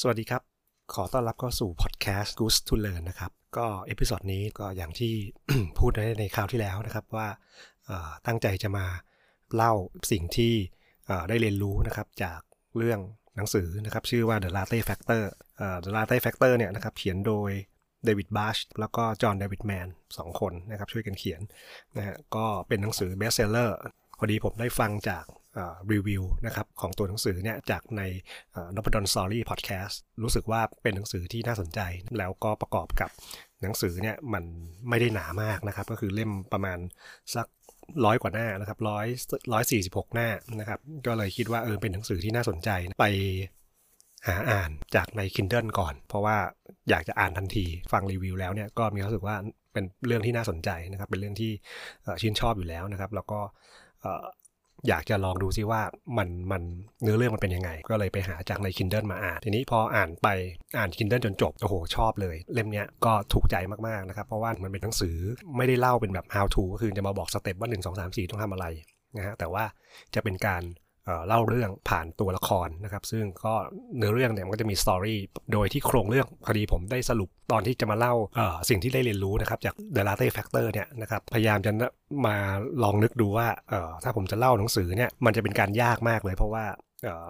สวัสดีครับ ขอต้อนรับเข้าสู่พอดแคสต์ Goose to Learn นะครับ ก็เอพิ o d ดนี้ก็อย่างที่ พูดในในคราวที่แล้วนะครับว่าตั้งใจจะมาเล่าสิ่งที่ได้เรียนรู้นะครับจากเรื่องหนังสือนะครับชื่อว่า The Latte Factor The Latte Factor เนี่ยนะครับเขียนโดย David Bach แล้วก็ John David Mann สองคนนะครับช่วยกันเขียนนะฮะก็เป็นหนังสือ best seller พอดีผมได้ฟังจากรีวิวนะครับของตัวหนังสือเนี่ยจากในนพดลสอรี่พอดแคสต์รู้สึกว่าเป็นหนังสือที่น่าสนใจ แล้วก็ประกอบกับหนังสือเนี่ยมันไม่ได้หนามากนะครับ ก็คือเล่มประมาณสักร้อยกว่าหน้านะครับร้อยร้อยสี่สิบหกหน้านะครับ ก็เลยคิดว่าเออเป็นหนังสือที่น่าสนใจไปหาอ่านจากใน Kindle ก่อน เพราะว่าอยากจะอ่านทันทีฟังรีวิวแล้วเนี่ยก็มีความรู้สึกว่าเป็นเรื่องที่น่าสนใจนะครับ เป็นเรื่องที่ชื่นชอบอยู่แล้วนะครับ แล้วก็ อยากจะลองดูซิว่ามันมันเนื้อเรื่องมันเป็นยังไง ก็เลยไปหาจากใน Kindle มาอ่าน ทีนี้พออ่านไปอ่าน Kindle จนจบ โอ้โห ชอบเลย เล่มเนี้ยก็ถูกใจมาก ๆ นะครับ เพราะว่ามันเป็นหนังสือไม่ได้เล่าเป็นแบบ how to ก็คือจะมาบอกสเต็ปว่า 1 2 3 4 ต้องทำอะไรนะฮะแต่ว่าจะเป็นการ เล่าเรื่องผ่านตัวละครนะครับ ซึ่งก็เนื้อเรื่องเนี่ยมันก็จะมีสตอรี่โดยที่โครงเรื่องพอดีผมได้สรุปตอนที่จะมาเล่าสิ่งที่ได้เรียนรู้นะครับ จาก The Latte Factor เนี่ยนะครับพยายามจะมาลองนึกดูว่าถ้าผมจะเล่าหนังสือเนี่ยมันจะเป็นการยากมากเลยเพราะว่า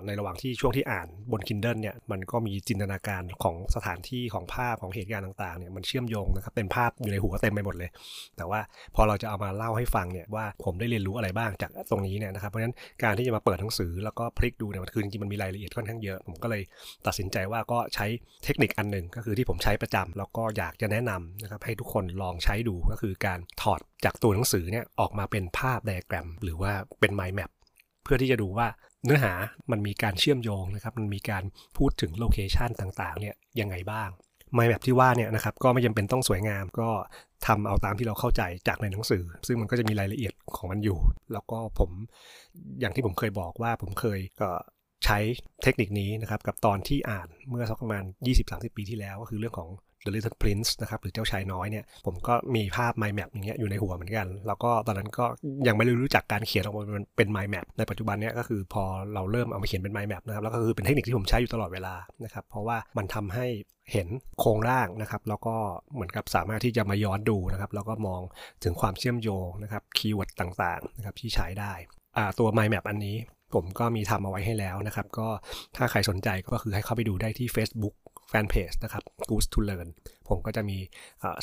ในระหว่างที่ช่วงที่อ่านบน Kindle เนี่ยมันก็มีจินตนาการของสถานที่ของภาพของเหตุการณ์ต่างๆเนี่ยมันเชื่อมโยงนะครับเป็นภาพอยู่ในหัวเต็มไปหมดเลย แต่ว่าพอเราจะเอามาเล่าให้ฟังเนี่ยว่าผมได้เรียนรู้อะไรบ้างจากตรงนี้เนี่ยนะครับเพราะฉะนั้นการที่จะมาเปิดหนังสือแล้วก็พลิกดูเนี่ยมันคือจริงๆมันมีรายละเอียดค่อนข้างเยอะ ผมก็เลยตัดสินใจว่าก็ใช้เทคนิคอันหนึ่งก็คือที่ผมใช้ประจำแล้วก็อยากจะแนะนำนะครับให้ทุกคนลองใช้ดูก็คือการถอดจากตัวหนังสือเนี่ยออกมาเป็นภาพไดอะแกรม หรือว่าเป็น mind map เพื่อที่จะดูว่า เนื้อหามันมีการเชื่อมโยงนะครับ มันมีการพูดถึง location ต่างๆเนี่ยยังไงบ้าง mind map ที่ว่าเนี่ยนะครับก็ไม่จำเป็นต้องสวยงามก็ทำเอาตามที่เราเข้าใจจากในหนังสือ ซึ่งมันก็จะมีรายละเอียดของมันอยู่ แล้วก็ผมอย่างที่ผมเคยบอกว่าผมเคยก็ใช้เทคนิคนี้นะครับกับตอนที่อ่านเมื่อสักประมาณ 20-30 ปีที่แล้วก็คือเรื่องของ The Little Prince นะครับหรือเจ้าชายน้อยเนี่ยผมก็มีภาพ mind map อย่างเงี้ยอยู่ในหัวเหมือนกัน แล้วก็ตอนนั้นก็ยังไม่รู้จักการเขียนออกมาเป็น mind map ในปัจจุบันเนี้ยก็คือพอเราเริ่มเอามาเขียนเป็น mind map นะครับแล้วก็คือเป็นเทคนิคที่ผมใช้อยู่ตลอดเวลานะครับเพราะว่ามันทำให้เห็นโครงร่างนะครับ แล้วก็เหมือนกับสามารถที่จะมาย้อนดูนะครับ แล้วก็มองถึงความเชื่อมโยงนะครับ keyword ต่างๆนะครับที่ใช้ได้ตัว mind map อันนี้ผมก็มีทำเอาไว้ให้แล้วนะครับ ก็ถ้าใครสนใจก็คือให้เข้าไปดูได้ที่ Facebook แฟนเพจนะครับ Goose to Learn ผมก็จะมี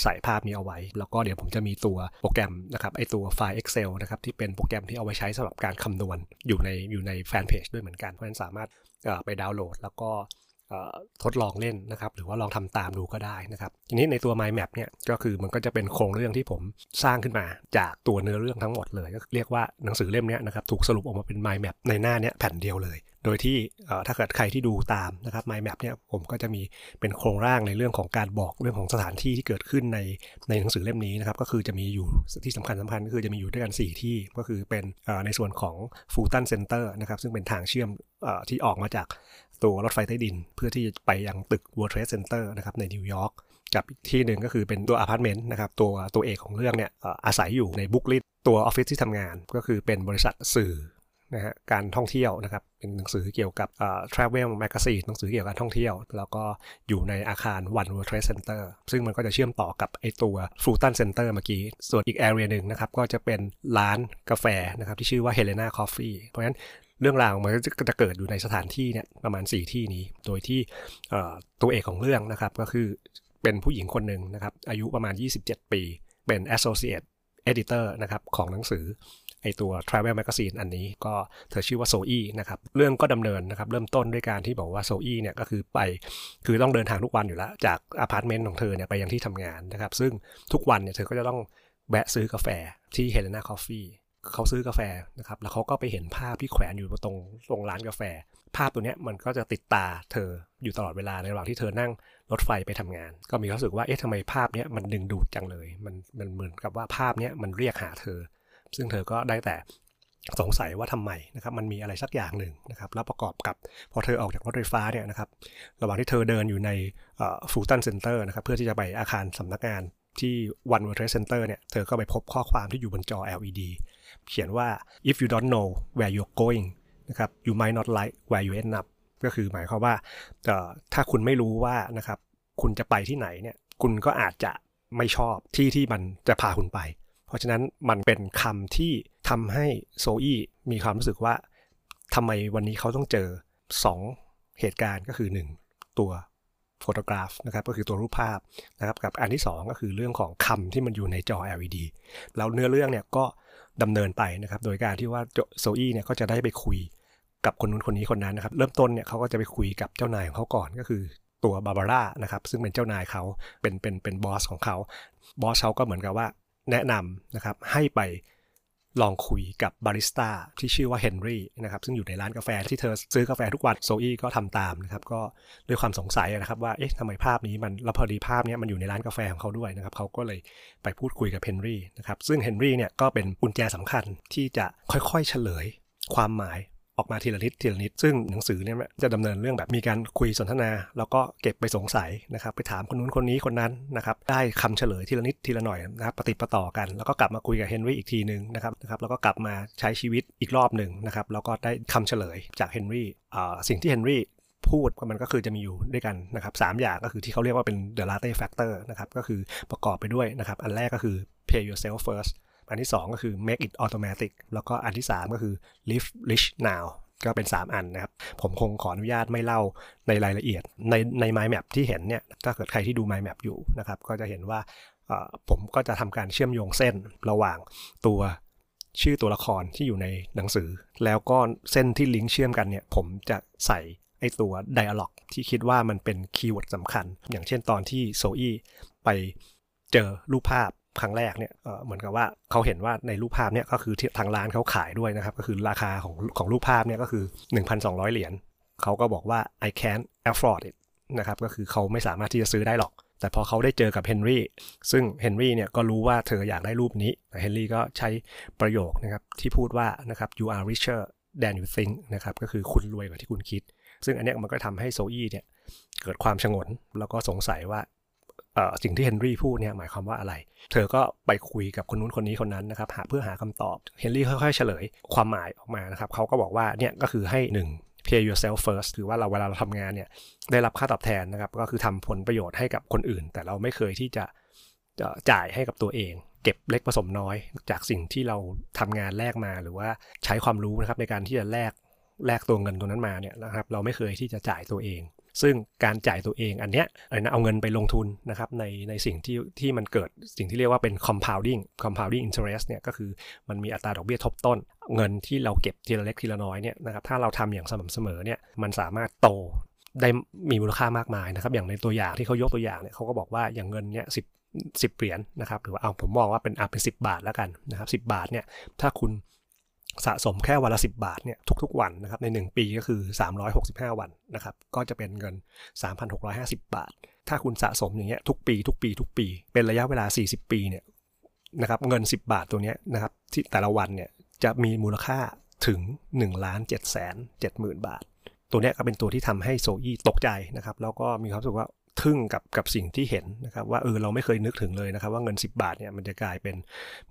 ใส่ภาพนี้เอาไว้ แล้วก็เดี๋ยวผมจะมีตัวโปรแกรมนะครับไอตัวไฟล์ Excel นะครับที่เป็นโปรแกรมที่เอาไว้ใช้สำหรับการคำนวณอยู่ในอยู่ในแฟนเพจด้วยเหมือนกันเพราะฉะนั้นสามารถไปดาวน์โหลด แล้วก็ทดลองเล่นนะครับหรือว่าลองทำตามดูก็ได้นะครับทีนี้ในตัว Mind Map เนี่ยก็คือมันก็จะเป็นโครงเรื่องที่ผมสร้างขึ้นมาจากตัวเนื้อเรื่องทั้งหมดเลยก็เรียกว่าหนังสือเล่มนี้นะครับถูกสรุปออกมาเป็น Mind Map ในหน้าเนี้ยแผ่นเดียวเลย โดยที่ถ้าเกิดใครที่ดูตามนะครับ Mind Map เนี่ยผมก็จะมีเป็นโครงร่างในเรื่องของการบอกเรื่องของสถานที่ที่เกิดขึ้นในในหนังสือเล่มนี้นะครับ ก็คือจะมีอยู่ที่สำคัญสำคัญก็คือจะมีอยู่ด้วยกัน 4 ที่ก็คือเป็นในส่วนของ Fulton Center นะครับซึ่งเป็นทางเชื่อมที่ออกมาจากตัวรถไฟใต้ดิน เพื่อที่จะไปยังตึก World Trade Center นะครับในนิวยอร์กกับอีกที่หนึ่งก็คือเป็นตัวอพาร์ตเมนต์นะครับตัวตัวเอกของเรื่องเนี่ยอาศัยอยู่ในบุ๊กลิตตัวออฟฟิศที่ทำงานก็คือเป็นบริษัทสื่อ นะฮะการท่องเที่ยวนะครับเป็นหนังสือเกี่ยวกับ travel magazine หนังสือเกี่ยวกับท่องเที่ยว แล้วก็อยู่ในอาคาร One World Trade Center ซึ่งมันก็จะเชื่อมต่อกับไอตัว Fulton Center เมื่อกี้ ส่วนอีก area หนึ่งนะครับก็จะเป็นร้านกาแฟนะครับที่ชื่อว่า Helena Coffee เพราะฉะนั้นเรื่องราวมันก็จะเกิดอยู่ในสถานที่เนี่ยประมาณ 4 ที่นี้ โดยที่ตัวเอกของเรื่องนะครับก็คือเป็นผู้หญิงคนหนึ่งนะครับอายุประมาณ 27 ปี เป็น associate editor นะครับของหนังสือ ไอตัว Travel Magazine อันนี้ก็เธอชื่อว่าโซอี้นะครับเรื่องก็ดำเนินนะครับเริ่มต้นด้วยการที่บอกว่าโซอี้เนี่ยก็คือไปคือต้องเดินทางทุกวันอยู่แล้ว จากอพาร์ตเมนต์ของเธอเนี่ยไปยังที่ทำงานนะครับซึ่งทุกวันเนี่ยเธอก็จะต้องแวะซื้อกาแฟที่ Helena Coffee เขาซื้อกาแฟนะครับแล้วเขาก็ไปเห็นภาพที่แขวนอยู่ตรงตรงร้านกาแฟ ภาพตัวเนี้ยมันก็จะติดตาเธออยู่ตลอดเวลาในระหว่างที่เธอนั่งรถไฟไปทำงาน ก็มีความรู้สึกว่าเอ๊ะทำไมภาพเนี้ยมันดึงดูดจังเลย มันมันเหมือนกับว่าภาพเนี้ยมันเรียกหาเธอ ซึ่งเธอก็ได้แต่สงสัยว่าทำไมนะครับมันมีอะไรสักอย่างหนึ่งนะครับแล้วประกอบกับพอเธอออกจากรถไฟฟ้าเนี่ยนะครับระหว่างที่เธอเดินอยู่ในฟูตันเซ็นเตอร์นะครับเพื่อที่จะไปอาคารสำนักงานที่ One World Trade Center เนี่ยเธอก็ไปพบข้อความที่อยู่บนจอ LED เขียนว่า if you don't know where you're going นะครับ you might not like where you end up ก็คือหมายความว่าถ้าคุณไม่รู้ว่านะครับคุณจะไปที่ไหนเนี่ยคุณก็อาจจะไม่ชอบที่ที่มันจะพาคุณไป เพราะฉะนั้นมันเป็นคำที่ทำให้โซอี้มีความรู้สึกว่าทำไมวันนี้เขาต้องเจอ 2 เหตุการณ์ก็คือ 1 ตัวโฟโตกราฟนะครับก็คือตัวรูปภาพนะครับกับอันที่ 2 ก็คือเรื่องของคำที่มันอยู่ในจอ LED แล้วเนื้อเรื่องเนี่ยก็ดำเนินไปนะครับโดยการที่ว่าโซอี้เนี่ยก็จะได้ไปคุยกับคนนู้นคนนี้คนนั้นนะครับ เริ่มต้นเนี่ยเขาก็จะไปคุยกับเจ้านายของเขาก่อนก็คือตัวบาบาร่านะครับซึ่งเป็นเจ้านายเขาเป็นเป็นเป็นบอสของเขาบอสเขาก็เหมือนกับว่า แนะนำนะครับให้ไปลองคุยกับบาริสต้าที่ชื่อว่าเฮนรี่นะครับซึ่งอยู่ในร้านกาแฟที่เธอซื้อกาแฟทุกวันโซอี้ก็ทำตามนะครับก็ด้วยความสงสัยนะครับว่าเอ๊ะทำไมภาพนี้มันแล้วพอดีภาพนี้มันอยู่ในร้านกาแฟของเขาด้วยนะครับเขาก็เลยไปพูดคุยกับเฮนรี่นะครับซึ่งเฮนรี่เนี่ยก็เป็นกุญแจสำคัญที่จะค่อยๆเฉลยความหมาย ออกมาทีละนิดทีละนิด ซึ่งหนังสือเนี่ยจะดำเนินเรื่องแบบมีการคุยสนทนา แล้วก็เก็บไปสงสัยนะครับไปถามคนนู้นคนนี้คนนั้นนะครับได้คำเฉลยทีละนิดทีละหน่อยนะครับปฏิปต่อกัน แล้วก็กลับมาคุยกับเฮนรี่อีกทีหนึ่งนะครับนะครับแล้วก็กลับมาใช้ชีวิตอีกรอบหนึ่งนะครับแล้วก็ได้คำเฉลยจากเฮนรี่สิ่งที่เฮนรี่พูดมันก็คือจะมีอยู่ด้วยกันนะครับสอย่างก็คือที่เขาเรียกว่าเป็น the latte factor นะครับก็คือประกอบไปด้วยนะครับอันแรกก็คือ pay yourself first อันที่ 2 ก็คือ make it automatic แล้วก็อันที่ 3 ก็คือ live rich now ก็เป็น 3 อันนะครับ ผมคงขออนุญาตไม่เล่าในรายละเอียด ในใน mind map ที่เห็นเนี่ย ถ้าเกิดใครที่ดู mind map อยู่นะครับ ก็จะเห็นว่าผมก็จะทำการเชื่อมโยงเส้นระหว่างตัวชื่อตัวละครที่อยู่ในหนังสือ แล้วก็เส้นที่ลิงก์เชื่อมกันเนี่ย ผมจะใส่ไอตัว dialog ที่คิดว่ามันเป็น keyword สำคัญ อย่างเช่นตอนที่โซอี้ไปเจอรูปภาพ ครั้งแรกเนี่ยเหมือนกับว่าเขาเห็นว่าในรูปภาพเนี่ยก็คือทางร้านเขาขายด้วยนะครับ ก็คือราคาของของรูปภาพเนี่ยก็คือ 1,200 เหรียญเขาก็บอกว่า I can't afford it นะครับก็คือเขาไม่สามารถที่จะซื้อได้หรอก แต่พอเขาได้เจอกับเฮนรี่ซึ่งเฮนรี่เนี่ยก็รู้ว่าเธออยากได้รูปนี้เฮนรี่ก็ใช้ประโยคนะครับที่พูดว่านะครับ you are richer than you think นะครับก็คือคุณรวยกว่าที่คุณคิด ซึ่งอันนี้มันก็ทำให้โซอี้เนี่ยเกิดความชงนแล้วก็สงสัยว่า สิ่งที่เฮนรี่พูดเนี่ยหมายความว่าอะไร เธอก็ไปคุยกับคนนู้นคนนี้คนนั้นนะครับหาเพื่อหาคำตอบ เฮนรี่ค่อยๆเฉลยความหมายออกมานะครับเขาก็บอกว่าเนี่ยก็คือให้1 pay yourself first คือว่าเราเวลาเราทำงานเนี่ยได้รับค่าตอบแทนนะครับ ก็คือทำผลประโยชน์ให้กับคนอื่น แต่เราไม่เคยที่จะจ่ายให้กับตัวเอง เก็บเล็กผสมน้อย จากสิ่งที่เราทำงานแลกมาหรือว่าใช้ความรู้นะครับในการที่จะแลกแลกตัวเงินตัวนั้นมาเนี่ยนะครับ เราไม่เคยที่จะจ่ายตัวเอง ซึ่งการจ่ายตัวเองอันเนี้ยอะไรนะเอาเงินไปลงทุนนะครับในในสิ่งที่ที่มันเกิดสิ่งที่เรียกว่าเป็น compounding compounding interest เนี่ยก็คือมันมีอัตราดอกเบี้ยทบต้น เงินที่เราเก็บทีละเล็กทีละน้อยเนี่ยนะครับถ้าเราทำอย่างสม่ำเสมอเนี่ยมันสามารถโตได้มีมูลค่ามากมายนะครับอย่างในตัวอย่างที่เขายกตัวอย่างเนี่ยเขาก็บอกว่าอย่างเงินเนี่ยสิบสิบเหรียญนะครับหรือว่าเอาผมมองว่าเป็นอะเป็นสิบาทแล้วกันนะครับสิบาทเนี่ยถ้าคุณ สะสมแค่วันละ 10 บาทเนี่ยทุกๆวันนะครับใน 1 ปีก็คือ 365 วันนะครับก็จะเป็นเงิน 3,650 บาท ถ้าคุณสะสมอย่างเงี้ยทุกปีทุกปีทุกปี เป็นระยะเวลา 40 ปีเนี่ยนะครับเงิน 10 บาทตัวเนี้ยนะครับที่แต่ละวันเนี่ยจะมีมูลค่าถึง1ล้าน7แสน7หมื่นบาท ตัวเนี้ยก็เป็นตัวที่ทำให้โซอี้ตกใจนะครับแล้วก็มีความรู้สึกว่า ทึ่งกับกับสิ่งที่เห็นนะครับว่าเออเราไม่เคยนึกถึงเลยนะครับว่าเงิน 10 บาทเนี่ยมันจะกลายเป็น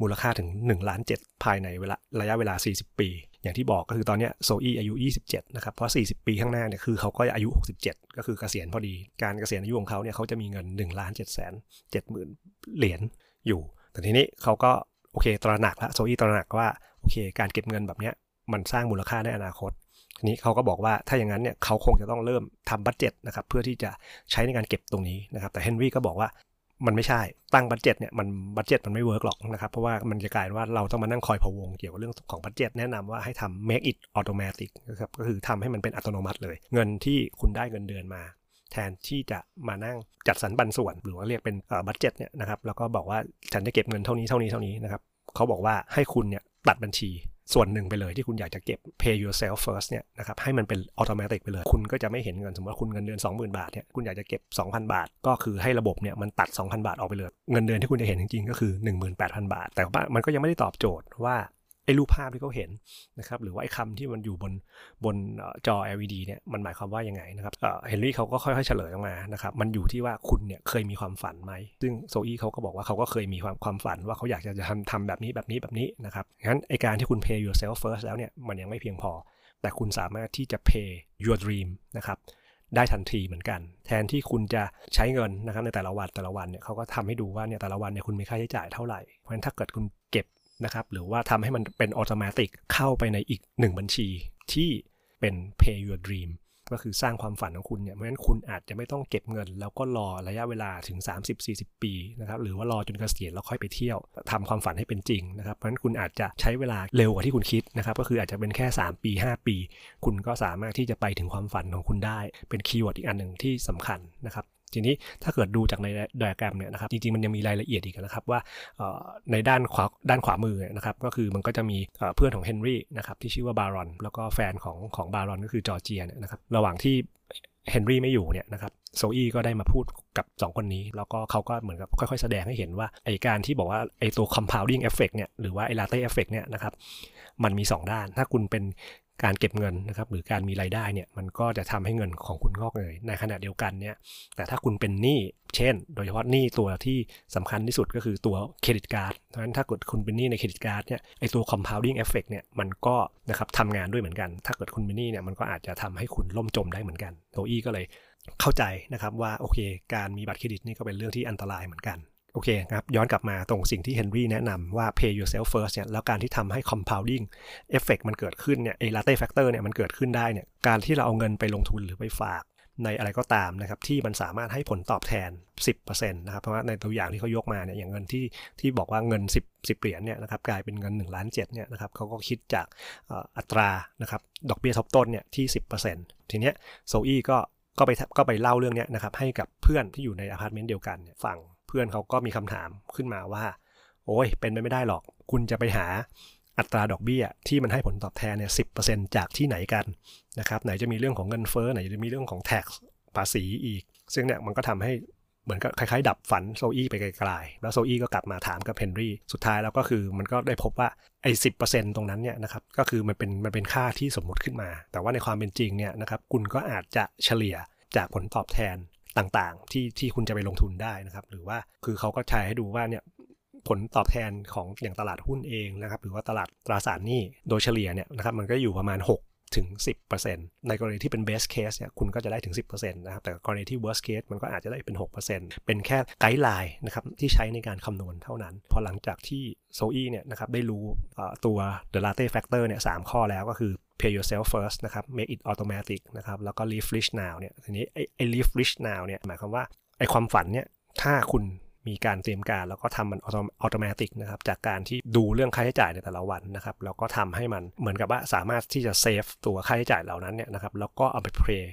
มูลค่าถึง1ล้าน7ภายในเวลาระยะเวลา 40 ปี อย่างที่บอกก็คือตอนนี้โซอี้อายุ 27 นะครับ เพราะ 40 ปีข้างหน้าเนี่ยคือเขาก็อายุ 67 ก็คือเกษียณพอดี การเกษียณอายุของเขาเนี่ยเขาจะมีเงิน1ล้าน7แสน7หมื่นเหรียญอยู่ แต่ทีนี้เขาก็โอเคตระหนักแล้วโซอี้ตระหนักว่าโอเค การเก็บเงินแบบเนี้ยมันสร้างมูลค่าในอนาคต ทีนี้เขาก็บอกว่าถ้าอย่างนั้นเนี่ยเขาคงจะต้องเริ่มทำ budget นะครับเพื่อที่จะใช้ในการเก็บตรงนี้นะครับแต่เฮนรี่ก็บอกว่ามันไม่ใช่ตั้ง budget เนี่ยมัน budget มันไม่ work หรอกนะครับเพราะว่ามันจะกลายว่าเราต้องมานั่งคอยพะวงเกี่ยวกับเรื่องของ budget แนะนำว่าให้ทำ make it automatic นะครับก็คือทำให้มันเป็นอัตโนมัติเลย เงินที่คุณได้เงินเดือนมา แทนที่จะมานั่งจัดสรรปันส่วน หรือว่าเรียกเป็น budget เนี่ยนะครับแล้วก็บอกว่าฉันจะเก็บเงินเท่านี้เท่านี้เท่านี้นะครับเขาบอกว่าให้คุณเนี่ยตัดบัญชี ส่วนหนึ่งไปเลยที่คุณอยากจะเก็บ pay yourself first เนี่ยนะครับให้มันเป็นอัตโนมัติไปเลย คุณก็จะไม่เห็นเงินสมมติว่าคุณเงินเดือน 20,000 บาทเนี่ยคุณอยากจะเก็บ 2,000 บาท ก็คือให้ระบบเนี่ยมันตัด 2,000 บาทออกไปเลย เงินเดือนที่คุณจะเห็นจริงๆก็คือ 18,000 บาท แต่ว่ามันก็ยังไม่ได้ตอบโจทย์ว่า ไอ้รูปภาพที่เขาเห็นนะครับหรือว่าไอ้คำที่มันอยู่บนบนจอ LED เนี่ยมันหมายความว่ายังไงนะครับเฮนรี่เขาก็ค่อยๆเฉลยออกมานะครับมันอยู่ที่ว่าคุณเนี่ยเคยมีความฝันไหม ซึ่งโซอี้เขาก็บอกว่าเขาก็เคยมีความความฝันว่าเขาอยากจะทำทำแบบนี้แบบนี้แบบนี้นะครับงั้นไอการที่คุณ pay yourself first แล้วเนี่ยมันยังไม่เพียงพอ แต่คุณสามารถที่จะ pay your dream นะครับได้ทันทีเหมือนกัน แทนที่คุณจะใช้เงินนะครับในแต่ละวันแต่ละวันเนี่ยเขาก็ทำให้ดูว่าเนี่ยแต่ละวันเนี่ยคุณมีค่าใช้จ่ายเท่าไหร่ เพราะฉะนั้นถ้าเกิดคุณเก็บ นะครับหรือว่าทำให้มันเป็นอัตโนมัติเข้าไปในอีกหนึ่งบัญชีที่เป็น pay your dream ก็คือสร้างความฝันของคุณเนี่ย เพราะฉะนั้นคุณอาจจะไม่ต้องเก็บเงิน แล้วก็รอระยะเวลาถึง 30-40 ปีนะครับ หรือว่ารอจนเกษียณแล้วค่อยไปเที่ยวทำความฝันให้เป็นจริงนะครับ เพราะฉะนั้นคุณอาจจะใช้เวลาเร็วกว่าที่คุณคิดนะครับ ก็คืออาจจะเป็นแค่ 3 ปี 5 ปี คุณก็สามารถที่จะไปถึงความฝันของคุณได้ เป็น keyword อีกอันหนึ่งที่สำคัญนะครับ ทีนี้ถ้าเกิดดูจากในไดอะแกรมเนี่ยนะครับจริงๆมันยังมีรายละเอียดอีกนะครับว่าในด้านขวาด้านขวามือนะครับก็คือมันก็จะมีเพื่อนของเฮนรี่นะครับที่ชื่อว่าบารอน แล้วก็แฟนของของบารอนก็คือจอร์เจียเนี่ยนะครับระหว่างที่เฮนรี่ไม่อยู่เนี่ยนะครับโซอี้ก็ได้มาพูดกับ 2 คนนี้ แล้วก็เขาก็เหมือนกับค่อยๆ แสดงให้เห็นว่าไอการที่บอกว่าไอตัว compounding effect เนี่ยหรือว่าไอ latte effect เนี่ยนะครับมันมี 2 ด้าน ถ้าคุณเป็น การเก็บเงินนะครับหรือการมีรายได้เนี่ยมันก็จะทำให้เงินของคุณงอกเงยในขณะเดียวกันเนี่ยแต่ถ้าคุณเป็นหนี้เช่น โดยเฉพาะหนี้ตัวที่สำคัญที่สุดก็คือตัว credit card เพราะฉะนั้นถ้าเกิดคุณเป็นหนี้ใน credit card เนี่ยไอตัว compounding effect เนี่ยมันก็นะครับทำงานด้วยเหมือนกัน ถ้าเกิดคุณเป็นหนี้เนี่ยมันก็อาจจะทำให้คุณล่มจมได้เหมือนกันโทอี้ก็เลยเข้าใจนะครับว่าโอเค การมีบัตรเครดิตนี่ก็เป็นเรื่องที่อันตรายเหมือนกัน โอเคครับย้อนกลับมาตรงสิ่งที่เฮนรี่แนะนำว่า pay yourself first เนี่ยแล้วการที่ทำให้ compounding effect มันเกิดขึ้นเนี่ยไอ้ latte factor เนี่ยมันเกิดขึ้นได้เนี่ยการที่เราเอาเงินไปลงทุนหรือไปฝากในอะไรก็ตามนะครับที่มันสามารถให้ผลตอบแทน 10%นะครับเพราะว่าในตัวอย่างที่เขายกมาเนี่ยอย่างเงินที่ที่บอกว่าเงิน 10 10เหรียญเนี่ยนะครับกลายเป็นเงิน1ล้านเเนี่ยนะครับเขาก็คิดจากอัตรานะครับดอกเบี้ยทบต้นเนี่ยที่ 10%ทีเนี้ยโซอี้ก็ก็ไปก็ไปเล่าเรื่องเนี้ยนะครับให้กับเพื่อนที่อยู่ในอพาร์ตเมนต์เดียวกันฟัง เพื่อนเขาก็มีคำถามขึ้นมาว่า โอ้ยเป็นไปไม่ได้หรอก คุณจะไปหาอัตราดอกเบี้ยที่มันให้ผลตอบแทนเนี่ยสิจากที่ไหนกันนะครับไหนจะมีเรื่องของเงินเฟ้อไหนจะมีเรื่องของ tax ภาษีอีก ซึ่งเนี่ยมันก็ทำให้เหมือนกับคล้ายๆ ดับฝันโซอี้ไปไกลๆ แล้วโซอี้ก็กลับมาถามกับเฮนรี่ สุดท้ายแล้วก็คือมันก็ได้พบว่าไอ้สิตรงนั้นเนี่ยนะครับ ก็คือมันเป็นมันเป็นค่าที่สมมุติขึ้นมา แต่ว่าในความเป็นจริงเนี่ยนะครับ คุณก็อาจจะเฉลี่ยจากผลตอบแทน ต่างๆ ที่ที่คุณจะไปลงทุนได้นะครับ หรือว่าคือเขาก็ใช้ให้ดูว่าเนี่ยผลตอบแทนของอย่างตลาดหุ้นเองนะครับ หรือว่าตลาดตราสารหนี้โดยเฉลี่ยเนี่ยนะครับมันก็อยู่ประมาณ6 ถึง 10%ในกรณีที่เป็น best case เนี่ยคุณก็จะได้ถึง 10%นะครับ แต่กรณีที่ worst case มันก็อาจจะได้เป็น 6%เป็นแค่ไกด์ไลน์นะครับที่ใช้ในการคำนวณเท่านั้น พอหลังจากที่โซอีเนี่ยนะครับได้รู้ตัว the latte factor เนี่ยสข้อแล้วก็คือ pay yourself first นะครับ make it automatic นะครับ แล้วก็ live rich now เนี่ย ทีนี้ไอ้ไอ้ live rich now เนี่ย หมายความว่าไอ้ความฝันเนี่ย ถ้าคุณ มีการเตรียมการแล้วก็ทำมันอัตโนมัตินะครับจากการที่ดูเรื่องค่าใช้จ่ายในแต่ละวันนะครับแล้วก็ทำให้มันเหมือนกับว่าสามารถที่จะเซฟตัวค่าใช้จ่ายเหล่านั้นเนี่ยนะครับแล้วก็เอาไป pay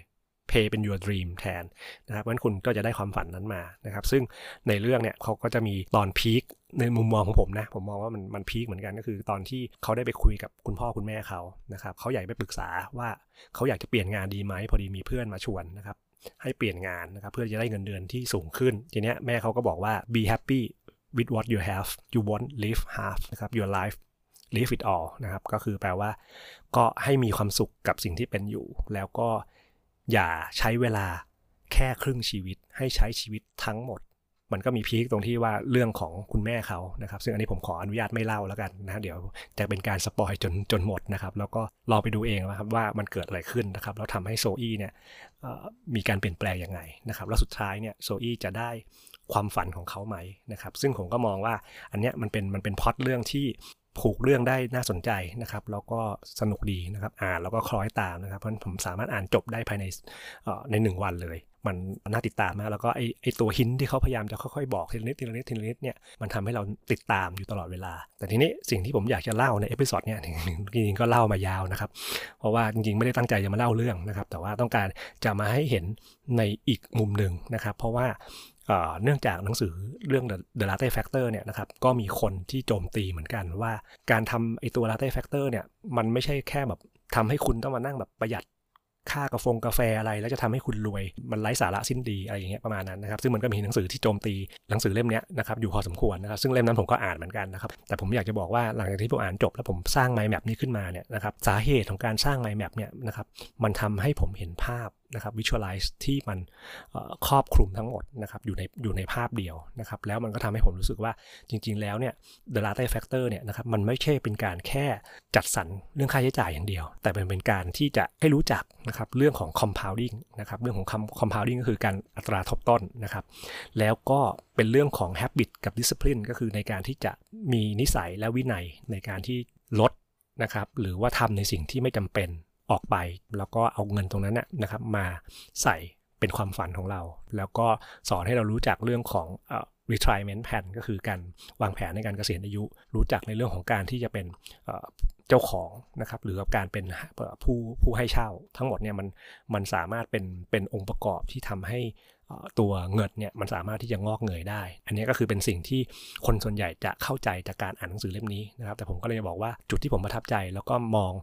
pay เป็น your dream แทนนะครับเพราะฉะนั้นคุณก็จะได้ความฝันนั้นมานะครับ ซึ่งในเรื่องเนี่ยเขาก็จะมีตอนพีคในมุมมองของผมนะ ผมมองว่ามันมันพีคเหมือนกันก็คือ ตอนที่เขาได้ไปคุยกับคุณพ่อคุณแม่เขานะครับเขาอยากไปปรึกษาว่าเขาอยากจะเปลี่ยนงานดีไหมพอดีมีเพื่อนมาชวนนะครับ ให้เปลี่ยนงานนะครับเพื่อจะได้เงินเดือนที่สูงขึ้น ทีเนี้ยแม่เขาก็บอกว่า be happy with what you have you won't live half นะครับ your life live it all นะครับ ก็คือแปลว่า ก็ให้มีความสุขกับสิ่งที่เป็นอยู่ แล้วก็อย่าใช้เวลาแค่ครึ่งชีวิต ให้ใช้ชีวิตทั้งหมด มันก็มีพีคตรงที่ว่าเรื่องของคุณแม่เขานะครับ ซึ่งอันนี้ผมขออนุญาตไม่เล่าแล้วกันนะเดี๋ยวจะเป็นการสปอยจนจนหมดนะครับ แล้วก็ลองไปดูเองนะครับว่ามันเกิดอะไรขึ้นนะครับ แล้วทำให้โซอี้เนี่ยมีการเปลี่ยนแปลงยังไงนะครับ แล้วสุดท้ายเนี่ยโซอี้จะได้ความฝันของเขาไหมนะครับ ซึ่งผมก็มองว่าอันเนี้ยมันเป็นมันเป็นพอดเรื่องที่ผูกเรื่องได้น่าสนใจนะครับ แล้วก็สนุกดีนะครับ อ่านแล้วก็คล้อยตามนะครับ เพราะผมสามารถอ่านจบได้ภายในในหนึ่งวันเลย มันน่าติดตามมากแล้วก็ไอไอตัว hint ที่เขาพยายามจะค่อยๆบอกทีละนิดทีละนิดทีละนิดเนี่ยมันทำให้เราติดตามอยู่ตลอดเวลา แต่ทีนี้สิ่งที่ผมอยากจะเล่าใน episode เนี่ยจริงๆก็เล่ามายาวนะครับ เพราะว่าจริงๆไม่ได้ตั้งใจจะมาเล่าเรื่องนะครับ แต่ว่าต้องการจะมาให้เห็นในอีกมุมหนึ่งนะครับ เพราะว่าเนื่องจากหนังสือเรื่อง The Latte Factor เนี่ยนะครับก็มีคนที่โจมตีเหมือนกันว่า การทำไอตัว Latte Factor เนี่ยมันไม่ใช่แค่แบบทำให้คุณต้องมานั่งแบบประหยัด ค่ากาแฟกาแฟอะไร แล้วจะทำให้คุณรวยมันไร้สาระสิ้นดีอะไรอย่างเงี้ยประมาณนั้นนะครับซึ่งมันก็มีหนังสือที่โจมตีหนังสือเล่มนี้นะครับอยู่พอสมควรนะครับซึ่งเล่มนั้นผมก็อ่านเหมือนกันนะครับแต่ผมอยากจะบอกว่าหลังจากที่ผมอ่านจบ แล้วผมสร้างไมล์แมปนี้ขึ้นมาเนี่ยนะครับสาเหตุของการสร้างไมล์แมปเนี่ยนะครับมันทำให้ผมเห็นภาพนะครับ visualize ที่มันครอบคลุมทั้งหมดนะครับอยู่ในอยู่ในภาพเดียวนะครับ แล้วมันก็ทำให้ผมรู้สึกว่าจริง ๆ แล้วเนี่ย the latte factor เนี่ยนะครับมันไม่ใช่เป็นการแค่จัดสรรเรื่องค่าใช้จ่ายอย่างเดียว แต่เป็นเป็นการที่จะให้รู้จักนะครับเรื่องของ compounding นะครับเรื่องของ compounding ก็คือการอัตราทบต้นนะครับ แล้วก็เป็นเรื่องของ habit กับ discipline ก็คือในการที่จะมีนิสัยและวินัยในการที่ลดนะครับหรือว่าทำในสิ่งที่ไม่จำเป็น ออกไป แล้วก็เอาเงินตรงนั้นนะครับมาใส่เป็นความฝันของเรา แล้วก็สอนให้เรารู้จักเรื่องของ retirement plan ก็คือการวางแผนในการเกษียณอายุ รู้จักในเรื่องของการที่จะเป็นเจ้าของนะครับหรือการเป็นผู้ผู้ให้เช่า ทั้งหมดเนี่ยมันมันสามารถเป็นเป็นองค์ประกอบที่ทำให้ตัวเงินเนี่ยมันสามารถที่จะงอกเงยได้ อันนี้ก็คือเป็นสิ่งที่คนส่วนใหญ่จะเข้าใจจากการอ่านหนังสือเล่มนี้นะครับแต่ผมก็เลยบอกว่าจุดที่ผมประทับใจแล้วก็มอง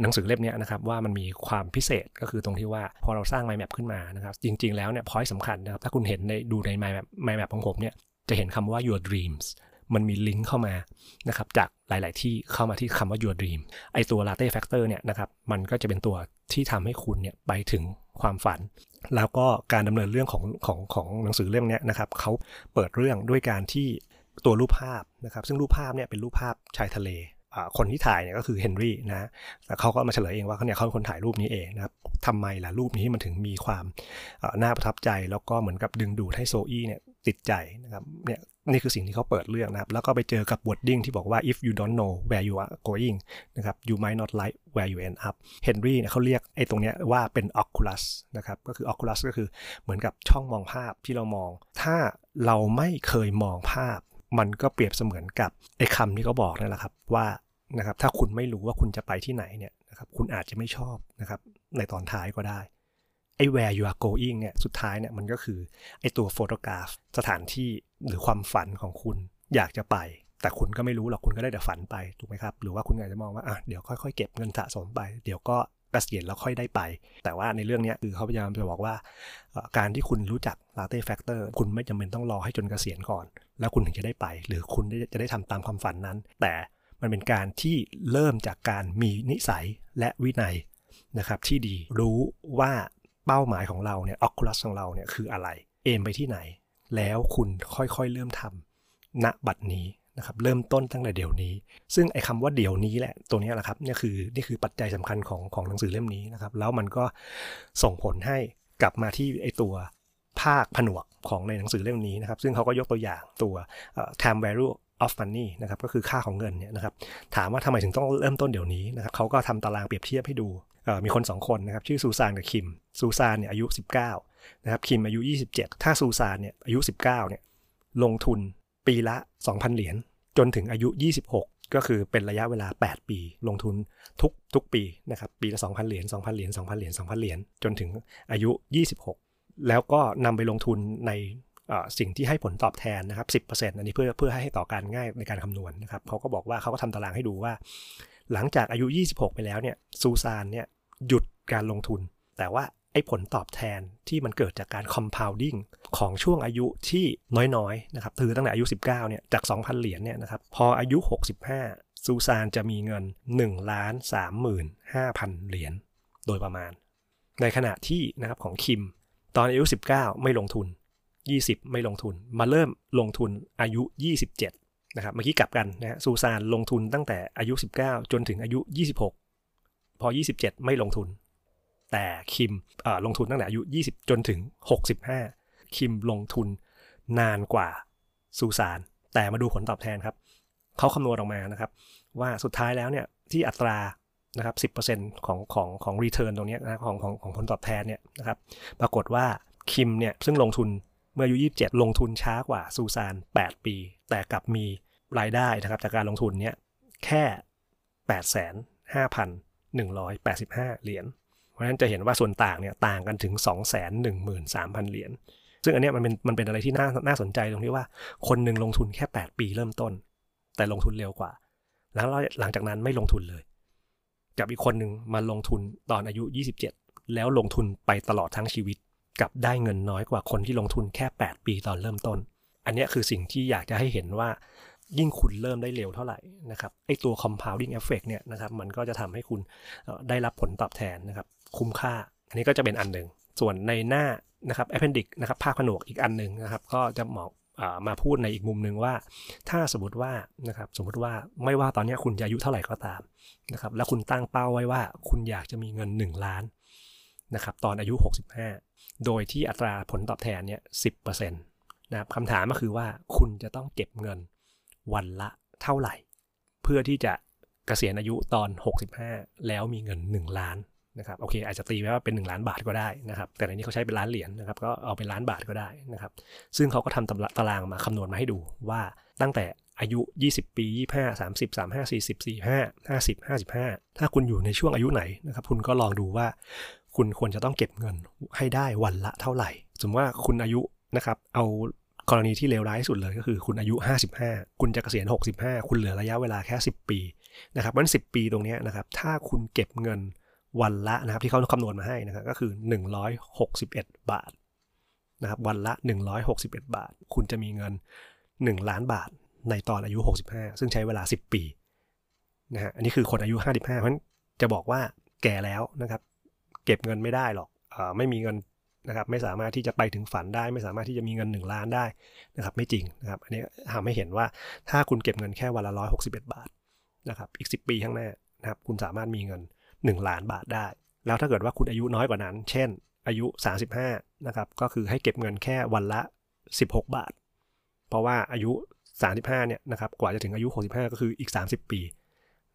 หนังสือเล่มนี้นะครับว่ามันมีความพิเศษก็คือตรงที่ว่าพอเราสร้าง mind map ขึ้นมานะครับ จริง ๆ แล้วเนี่ยพอยต์สำคัญนะครับถ้าคุณเห็นในดูใน mind map mind map ของผมเนี่ยจะเห็นคำว่า your dreams มันมีลิงก์เข้ามานะครับจากหลาย ๆ ที่เข้ามาที่คำว่า your dream ไอตัว latte factor เนี่ยนะครับมันก็จะเป็นตัวที่ทำให้คุณเนี่ยไปถึงความฝัน แล้วก็การดำเนินเรื่องของของของหนังสือเล่มนี้นะครับเขาเปิดเรื่องด้วยการที่ตัวรูปภาพนะครับซึ่งรูปภาพเนี่ยเป็นรูปภาพชายทะเล คนที่ถ่ายเนี่ยก็คือเฮนรี่นะแต่เขาก็มาเฉลยเองว่าเขาเนี่ยเขาเป็นคนถ่ายรูปนี้เองนะครับทำไมล่ะรูปนี้มันถึงมีความน่าประทับใจแล้วก็เหมือนกับดึงดูดให้โซอี้เนี่ยติดใจนะครับเนี่ยนี่คือสิ่งที่เขาเปิดเรื่องนะครับ แล้วก็ไปเจอกับ wording ที่บอกว่า if you don't know where you are going นะครับ you might not like where you end up เฮนรี่เนี่ยเขาเรียกไอ้ตรงเนี้ยว่าเป็น oculus นะครับ ก็คือ oculus ก็คือเหมือนกับช่องมองภาพที่เรามอง ถ้าเราไม่เคยมองภาพ มันก็เปรียบเสมือนกับไอ้คำที่เขาบอกนั่นแหละครับว่านะครับถ้าคุณไม่รู้ว่าคุณจะไปที่ไหนเนี่ยนะครับคุณอาจจะไม่ชอบนะครับในตอนท้ายก็ได้ไอ้ where you are going เนี่ยสุดท้ายเนี่ยมันก็คือไอ้ตัวโฟโตกราฟสถานที่หรือความฝันของคุณอยากจะไป แต่คุณก็ไม่รู้หรอกคุณก็ได้แต่ฝันไปถูกไหมครับ หรือว่าคุณอาจจะมองว่าอะเดี๋ยวค่อยๆเก็บเงินสะสมไป เดี๋ยวก็ กษียณแล้วค่อยได้ไป แต่ว่าในเรื่องนี้คือเขาพยายามจะบอกว่า การที่คุณรู้จัก latte factor คุณไม่จำเป็นต้องรอให้จนเกษียณก่อน แล้วคุณถึงจะได้ไป หรือคุณจะได้ทำตามความฝันนั้น แต่มันเป็นการที่เริ่มจากการมีนิสัยและวินัยนะครับที่ดีรู้ว่าเป้าหมายของเราเนี่ย Oculus ของเราเนี่ยคืออะไร aim ไปที่ไหน แล้วคุณค่อยๆเริ่มทำณบัดนี้ นะครับเริ่มต้นตั้งแต่เดี๋ยวนี้ ซึ่งไอ้คาว่าเดี๋ยวนี้แหละตัวนี้แหละครับนี่คือนี่คือปัจจัยสำคัญของของหนังสือเล่มนี้นะครับแล้วมันก็ส่งผลให้กลับมาที่ไอ้ตัวภาคผนวกของในหนังสือเล่มนี้นะครับ ซึ่งเขาก็ยกตัวอย่างตัว time value of money นะครับก็คือค่าของเงินเนี่ยนะครับถามว่าทำไมถึงต้องเริ่มต้นเดี๋ยวนี้นะครับเขาก็ทำตารางเปรียบเทียบให้ดูมีคน 2 คนนะครับชื่อซูซานกับคิมซูซานเนี่ยอายุ 19นะครับคิมอายุ 27 ถ้าซูซานเนี่ยอายุ 19เนี่ยลงทุนปีละ 2,000 เหรียญ จนถึงอายุ 26 ก็คือเป็นระยะเวลา 8 ปี ลงทุนทุกทุกปีนะครับปีละ 2,000 เหรียญ2,000 เหรียญ2,000 เหรียญ2,000 เหรียญจนถึงอายุ 26 แล้วก็นำไปลงทุนในสิ่งที่ให้ผลตอบแทนนะครับ 10%อันนี้เพื่อเพื่อให้ต่อการง่ายในการคำนวณนะครับเขาก็บอกว่าเขาก็ทำตารางให้ดูว่า หลังจากอายุ 26 ไปแล้วเนี่ยซูซานเนี่ยหยุดการลงทุน แต่ว่า ไอ้ผลตอบแทนที่มันเกิดจากการ compounding ของช่วงอายุที่น้อยๆนะครับคือตั้งแต่อายุ 19เนี่ยจาก 2,000 เหรียญเนี่ยนะครับพออายุ 65 ซูซานจะมีเงิน1ล้าน35,000 เหรียญโดยประมาณ ในขณะที่นะครับของคิม ตอนอายุ 19 ไม่ลงทุน 20 ไม่ลงทุน มาเริ่มลงทุนอายุ 27นะครับเมื่อกี้กลับกันนะซูซานลงทุนตั้งแต่อายุ 19 จนถึงอายุ 26 พอ 27 ไม่ลงทุน แต่คิมลงทุนตั้งแต่อายุ 20 จนถึง 65 คิมลงทุนนานกว่าซูซาน แต่มาดูผลตอบแทนครับ เขาคำนวณออกมานะครับ ว่าสุดท้ายแล้วเนี่ยที่อัตรานะครับ 10%ของของของรีเทิร์นตรงนี้นะของของของผลตอบแทนเนี่ยนะครับ ปรากฏว่าคิมเนี่ยซึ่งลงทุนเมื่ออายุ 27 ลงทุนช้ากว่าซูซาน 8 ปี แต่กลับมีรายได้นะครับจากการลงทุนเนี้ยแค่ 85,185 เหรียญ ราะฉะนั้นจะเห็นว่าส่วนต่างเนี่ยต่างกันถึง 213,000 เหรียญ ซึ่งอันนี้มันเป็นมันเป็นอะไรที่น่าน่าสนใจตรงที่ว่าคนหนึ่งลงทุนแค่ 8 ปีเริ่มต้น แต่ลงทุนเร็วกว่า แล้วหลังจากนั้นไม่ลงทุนเลย กับอีกคนหนึ่งมาลงทุนตอนอายุ 27 แล้วลงทุนไปตลอดทั้งชีวิต กับได้เงินน้อยกว่าคนที่ลงทุนแค่ 8 ปีตอนเริ่มต้น อันนี้คือสิ่งที่อยากจะให้เห็นว่ายิ่งคุณเริ่มได้เร็วเท่าไหร่นะครับไอตัว compounding effect เนี่ยนะครับมันก็จะทำให้คุณได้รับผลตอบแทนนะครับ คุ้มค่า อันนี้ก็จะเป็นอันหนึ่ง ส่วนในหน้านะครับ appendix นะครับภาคผนวกอีกอันหนึ่งนะครับ ก็จะเหมาะมาพูดในอีกมุมหนึ่งว่า ถ้าสมมติว่านะครับสมมติว่าไม่ว่าตอนนี้คุณจะอายุเท่าไหร่ก็ตามนะครับแล้วคุณตั้งเป้าไว้ว่า คุณอยากจะมีเงิน 1 ล้านนะครับตอนอายุ 65 โดยที่อัตราผลตอบแทนเนี่ยสินะครับคำถามก็คือว่าคุณจะต้องเก็บเงินวันละเท่าไหร่ เพื่อที่จะเกษียณอายุตอน 65 แล้วมีเงิน 1 ล้าน นะครับโอเคอาจจะตีไว้ว่าเป็น 1 ล้านบาทก็ได้นะครับ แต่ในนี้เขาใช้เป็นล้านเหรียญนะครับก็เอาเป็นล้านบาทก็ได้นะครับ ซึ่งเขาก็ทำตารางมาคำนวณมาให้ดูว่าตั้งแต่อายุ 20 ปี 25 30 35 40 45 50 55 ถ้าคุณอยู่ในช่วงอายุไหนนะครับคุณก็ลองดูว่า คุณควรจะต้องเก็บเงินให้ได้วันละเท่าไหร่ สมมติว่าคุณอายุนะครับเอากรณีที่เลวร้ายที่สุดเลยก็คือคุณอายุ 55 คุณจะเกษียณ 65 คุณเหลือระยะเวลาแค่ 10 ปีนะครับมัน10 ปีตรงนี้นะครับถ้าคุณเก็บเงิน วันละนะครับที่เขาคำนวณมาให้นะครับก็คือ 161 บาทนะครับวันละ 161 บาท คุณจะมีเงิน 1 ล้านบาทในตอนอายุ 65 ซึ่งใช้เวลา 10 ปีนะฮะอันนี้คือคนอายุ 55 เพราะฉะนั้นจะบอกว่าแก่แล้วนะครับเก็บเงินไม่ได้หรอกอไม่มีเงินนะครับไม่สามารถที่จะไปถึงฝันได้ ไม่สามารถที่จะมีเงิน 1 ล้านได้นะครับไม่จริงนะครับอันนี้ทำให้เห็นว่าถ้าคุณเก็บเงินแค่วันละ 161 บาทนะครับอีก 10 ปีข้างหน้านะครับคุณสามารถมีเงิน 1 ล้านบาทได้ แล้วถ้าเกิดว่าคุณอายุน้อยกว่านั้น เช่น อายุ 35 นะครับ ก็คือให้เก็บเงินแค่วันละ 16 บาท เพราะว่าอายุ 35 เนี่ยนะครับ กว่าจะถึงอายุ 65 ก็คืออีก 30 ปี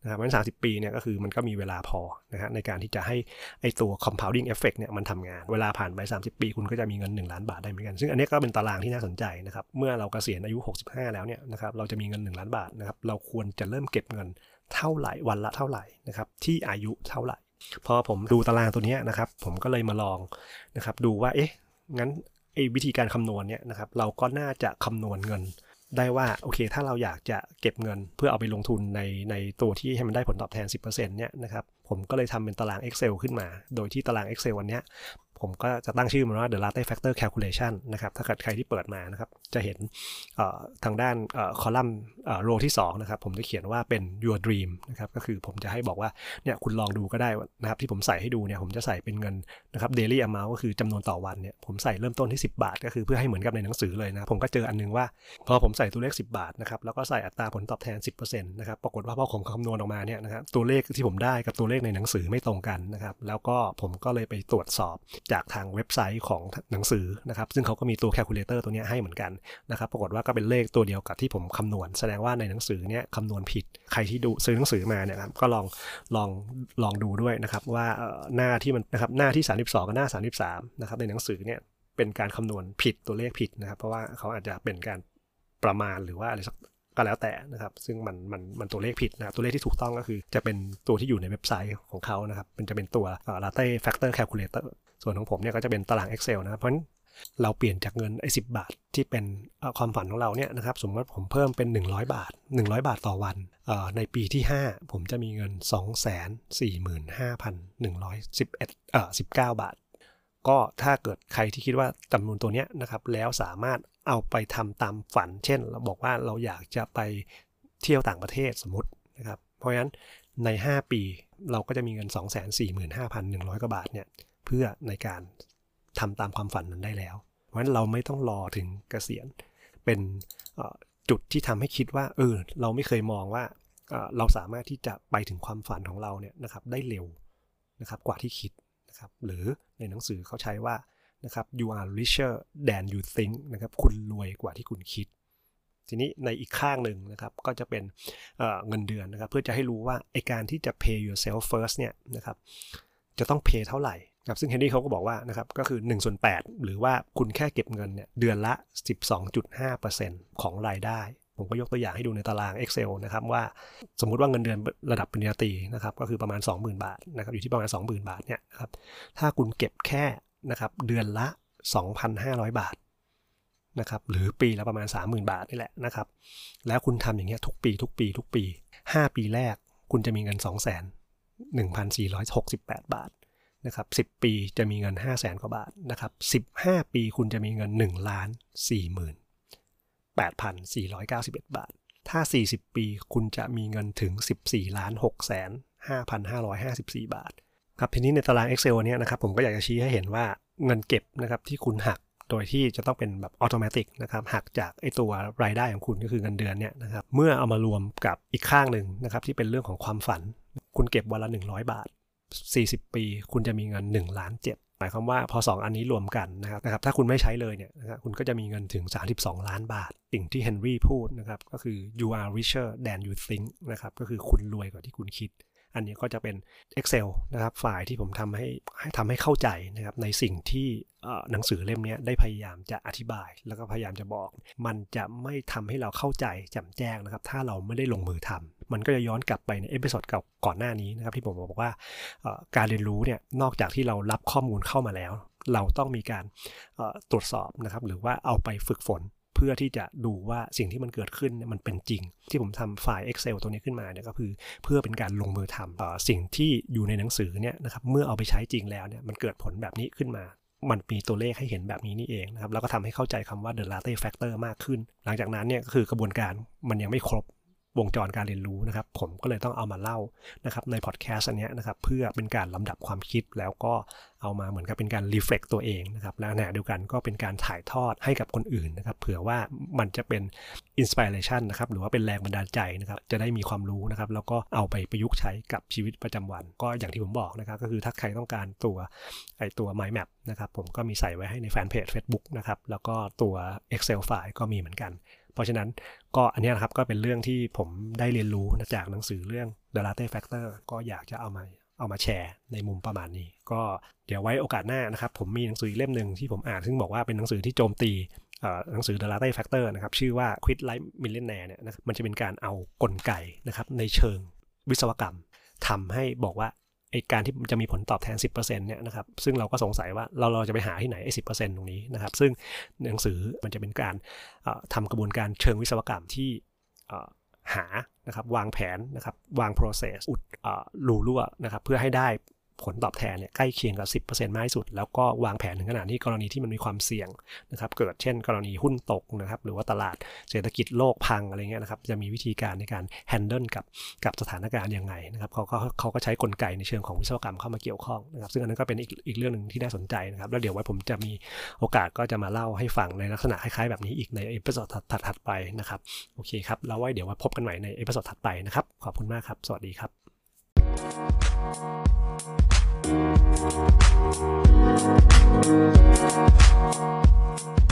นะครับมันสาปีเนี่ยก็คือมันก็มีเวลาพอนะฮะในการที่จะให้ไอตัว compounding effect เนี่ยมันทำงาน เวลาผ่านไป 30 ปี คุณก็จะมีเงิน 1 ล้านบาทได้เหมือนกัน ซึ่งอันนี้ก็เป็นตารางที่น่าสนใจนะครับเมื่อเรากเกษียณอายุ 65 แล้วเนี่ยนะครับเราจะมีเงิน 1 ล้านบาทนะครับเราควรจะเริ่มเก็บเงินเท่าไหร่วันละเท่าไหร่นะครับที่อายุเท่าไหร่ พอผมดูตารางตัวนี้นะครับผมก็เลยมาลองนะครับดูว่าเอ๊ะงั้นไอ้วิธีการคำนวณเนี่ยนะครับเราก็น่าจะคำนวณเงิน ได้ว่าโอเค ถ้าเราอยากจะเก็บเงินเพื่อเอาไปลงทุนในในตัวที่ให้มันได้ผลตอบแทน 10%เนี่ยนะครับผมก็เลยทำเป็นตาราง Excel ขึ้นมา โดยที่ตาราง Excel วันนี้ผมก็จะตั้งชื่อมันว่า the latte factor calculation นะครับถ้าเกิดใครที่เปิดมานะครับจะเห็นทางด้านคอลัมน์ โรที่2นะครับผมจะเขียนว่าเป็น your dream นะครับก็คือผมจะให้บอกว่าเนี่ยคุณลองดูก็ได้นะครับที่ผมใส่ให้ดูเนี่ยผมจะใส่เป็นเงินนะครับ daily amount ก็คือจำนวนต่อวันเนี่ยผมใส่เริ่มต้นที่ 10 บาท ก็คือเพื่อให้เหมือนกับในหนังสือเลยนะผมก็เจออันนึงว่า พอผมใส่ตัวเลข 10 บาทนะครับแล้วก็ใส่อัตราผลตอบแทน 10%นะครับปรากฏว่าพอผมคำนวณออกมาเนี่ยนะครับตัวเลขที่ผมได้กับตัวเลขในหนังสือไม่ตรงกันนะครับแล้วก็ผมก็เลยไปตรวจสอบจากทางเว็บไซต์ของหนังสือนะครับซึ่งเขาก็มีตัว calculator ตัวนี้ให้เหมือนกันนะครับปรากฏว่าก็เป็นเลขตัวเดียวกับที่ผมคำนวณแสดงว่าในหนังสือเนี่ยคำนวณผิด ใครที่ดูซื้อหนังสือมาเนี่ยครับก็ลองลองลองดูด้วยนะครับว่าหน้าที่มันนะครับหน้าที่ 32 กับหน้า 33 นะครับในหนังสือเนี่ยเป็นการคำนวณผิดตัวเลขผิดนะครับ เพราะว่าเขาอาจจะเป็นการประมาณหรือว่าอะไรสักก็แล้วแต่นะครับ ซึ่งมันมันมันตัวเลขผิดนะตัวเลขที่ถูกต้องก็คือ จะเป็นตัวที่อยู่ในเว็บไซต์ของเขานะครับมันจะเป็นตัว latte factor calculator ส่วนของผมเนี่ยก็จะเป็นตาราง Excel นะครับเพราะ เราเปลี่ยนจากเงินไอ้สิบาท ที่เป็นความฝันของเราเนี่ยนะครับสมมติผมเพิ่มเป็น 100 บาท 100 บาทต่อวันในปีที่ 5 ผมจะมีเงิน 2 4 5 1 1 1เอ่อ19 บาท ก็ถ้าเกิดใครที่คิดว่าจำนวนตัวเนี้ยนะครับแล้วสามารถเอาไปทำตามฝัน เช่น เราบอกว่าเราอยากจะไปเที่ยวต่างประเทศสมมตินะครับเพราะฉะนั้นใน 5 ปีเราก็จะมีเงิน 245,100 กว่าบาทเนี่ยเพื่อในการ ทำตามความฝันนั้นได้แล้ว เพราะฉะนั้นเราไม่ต้องรอถึงเกษียณ เป็นจุดที่ทำให้คิดว่าเออเราไม่เคยมองว่าเราสามารถที่จะไปถึงความฝันของเราเนี่ยนะครับได้เร็วนะครับกว่าที่คิดนะครับหรือในหนังสือเขาใช้ว่านะครับ you are richer than you think นะครับคุณรวยกว่าที่คุณคิด ทีนี้ในอีกข้างหนึ่งนะครับก็จะเป็นเงินเดือนนะครับเพื่อจะให้รู้ว่าไอการที่จะ pay yourself first เนี่ยนะครับจะต้อง pay เท่าไหร่ ครับซึ่งเฮนรี่เขาก็บอกว่านะครับก็คือ1ส่วน8หรือว่าคุณแค่เก็บเงินเนี่ยเดือนละ 12.5%ของรายได้ ผมก็ยกตัวอย่างให้ดูในตาราง Excel นะครับว่าสมมุติว่าเงินเดือนระดับปริญญาตรีนะครับก็คือประมาณ 20,000 บาทนะครับอยู่ที่ประมาณ 20,000 บาทเนี่ยครับถ้าคุณเก็บแค่นะครับเดือนละ 2,500 บาทนะครับหรือปีละประมาณ 30,000 บาทนี่แหละนะครับแล้วคุณทำอย่างเงี้ยทุกปีทุกปีทุกปี 5 ปีแรกคุณจะมีเงิน 2 1 4 6 8 บาท นะครับ10 ปีจะมีเงิน 5 0 0แสนกว่าบาทนะครับ15 ปีคุณจะมีเงิน1ล้าน4 0 0 0 8,491 บาท ถ้า 40 ปีคุณจะมีเงินถึง 14ล้าน6แสน5,554 บาทครับทีนี้ในตาราง Excel เนี่ยนะครับผมก็อยากจะชี้ให้เห็นว่าเงินเก็บนะครับที่คุณหักโดยที่จะต้องเป็นแบบอัตโนมัตินะครับหักจากไอตัวรายได้ของคุณก็คือเงินเดือนเนี่ยนะครับเมื่อเอามารวมกับอีกข้างหนึ่งนะครับที่เป็นเรื่องของความฝัน คุณเก็บวันละ 100 บาท 40 ปี คุณจะมีเงิน1ล้านเจ็ดหมายความว่าพอ 2 อันนี้รวมกันนะครับนะครับ ถ้าคุณไม่ใช้เลยเนี่ยนะครับคุณก็จะมีเงินถึง 32 ล้านบาท สิ่งที่เฮนรี่พูดนะครับ ก็คือ you are richer than you think นะครับ ก็คือคุณรวยกว่าที่คุณคิด อันนี้ก็จะเป็น Excel นะครับไฟล์ที่ผมทำให้ให้ทำให้เข้าใจนะครับในสิ่งที่หนังสือเล่มนี้ได้พยายามจะอธิบาย แล้วก็พยายามจะบอก มันจะไม่ทำให้เราเข้าใจแจ่มแจ้งนะครับ ถ้าเราไม่ได้ลงมือทำมันก็จะย้อนกลับไปใน episode เก่าก่อนหน้านี้นะครับที่ผมบอกว่าการเรียนรู้เนี่ยนอกจากที่เรารับข้อมูลเข้ามาแล้ว เราต้องมีการตรวจสอบนะครับหรือว่าเอาไปฝึกฝน เพื่อที่จะดูว่าสิ่งที่มันเกิดขึ้นมันเป็นจริง ที่ผมทำไฟล์ Excel ตัวนี้ขึ้นมาเนี่ยก็คือเพื่อเป็นการลงมือทำสิ่งที่อยู่ในหนังสือเนี่ยนะครับเมื่อเอาไปใช้จริงแล้วเนี่ยมันเกิดผลแบบนี้ขึ้นมามันมีตัวเลขให้เห็นแบบนี้นี่เองนะครับ แล้วก็ทำให้เข้าใจคำว่า the latte factor มากขึ้น หลังจากนั้นเนี่ยก็คือกระบวนการมันยังไม่ครบ วงจรการเรียนรู้นะครับ ผมก็เลยต้องเอามาเล่านะครับในพอดแคสต์อันนี้นะครับเพื่อเป็นการลำดับความคิดแล้วก็เอามาเหมือนกับเป็นการ reflect ตัวเองนะครับและขณะเดียวกันก็เป็นการถ่ายทอดให้กับคนอื่นนะครับเผื่อว่ามันจะเป็น inspiration นะครับหรือว่าเป็นแรงบันดาลใจนะครับจะได้มีความรู้นะครับแล้วก็เอาไปประยุกต์ใช้กับชีวิตประจำวัน ก็อย่างที่ผมบอกนะครับก็คือถ้าใครต้องการตัวไอตัว Mind Map นะครับผมก็มีใส่ไว้ให้ในแฟนเพจ Facebook นะครับแล้วก็ตัว Excel ไฟล์ก็มีเหมือนกัน เพราะฉะนั้นก็อันนี้นะครับก็เป็นเรื่องที่ผมได้เรียนรู้จากหนังสือเรื่อง The Latte Factor ก็อยากจะเอามาเอามาแชร์ในมุมประมาณนี้ ก็เดี๋ยวไว้โอกาสหน้านะครับ ผมมีหนังสือเล่มหนึ่งที่ผมอ่านซึ่งบอกว่าเป็นหนังสือที่โจมตีหนังสือ The Latte Factor นะครับชื่อว่า Quit Like Millionaire เนี่ยนะครับมันจะเป็นการเอากลไกนะครับในเชิงวิศวกรรมทำให้บอกว่า ไอการที่จะมีผลตอบแทน 10%เนี่ยนะครับซึ่งเราก็สงสัยว่าเราเราจะไปหาที่ไหนไอ้สิตรงนี้นะครับ ซึ่งหนังสือมันจะเป็นการทำกระบวนการเชิงวิศวกรรมที่หานะครับวางแผนนะครับวาง process อุดรูรั่วนะครับเพื่อให้ได้ ผลตอบแทนเนี่ยใกล้เคียงกับ 10%มากที่สุด แล้วก็วางแผนถึงขนาดที่กรณีที่มันมีความเสี่ยงนะครับ เกิดเช่น กรณีหุ้นตกนะครับ หรือว่าตลาดเศรษฐกิจโลกพังอะไรเงี้ยนะครับ จะมีวิธีการในการ handle กับกับสถานการณ์ยังไงนะครับเขาก็เขาก็ใช้กลไกในเชิงของวิศวกรรมเข้ามาเกี่ยวข้องนะครับ ซึ่งอันนั้นก็เป็นอีกอีกเรื่องหนึ่งที่น่าสนใจนะครับ แล้วเดี๋ยวไว้ผมจะมีโอกาสก็จะมาเล่าให้ฟังในลักษณะคล้ายๆแบบนี้อีกใน episode ถัดๆไปนะครับ โอเคครับ แล้วไว้เดี๋ยวไว้พบกันใหม่ใน episode ถัดไปนะครับ ขอบคุณมากครับ สวัสดีครับ Thank you.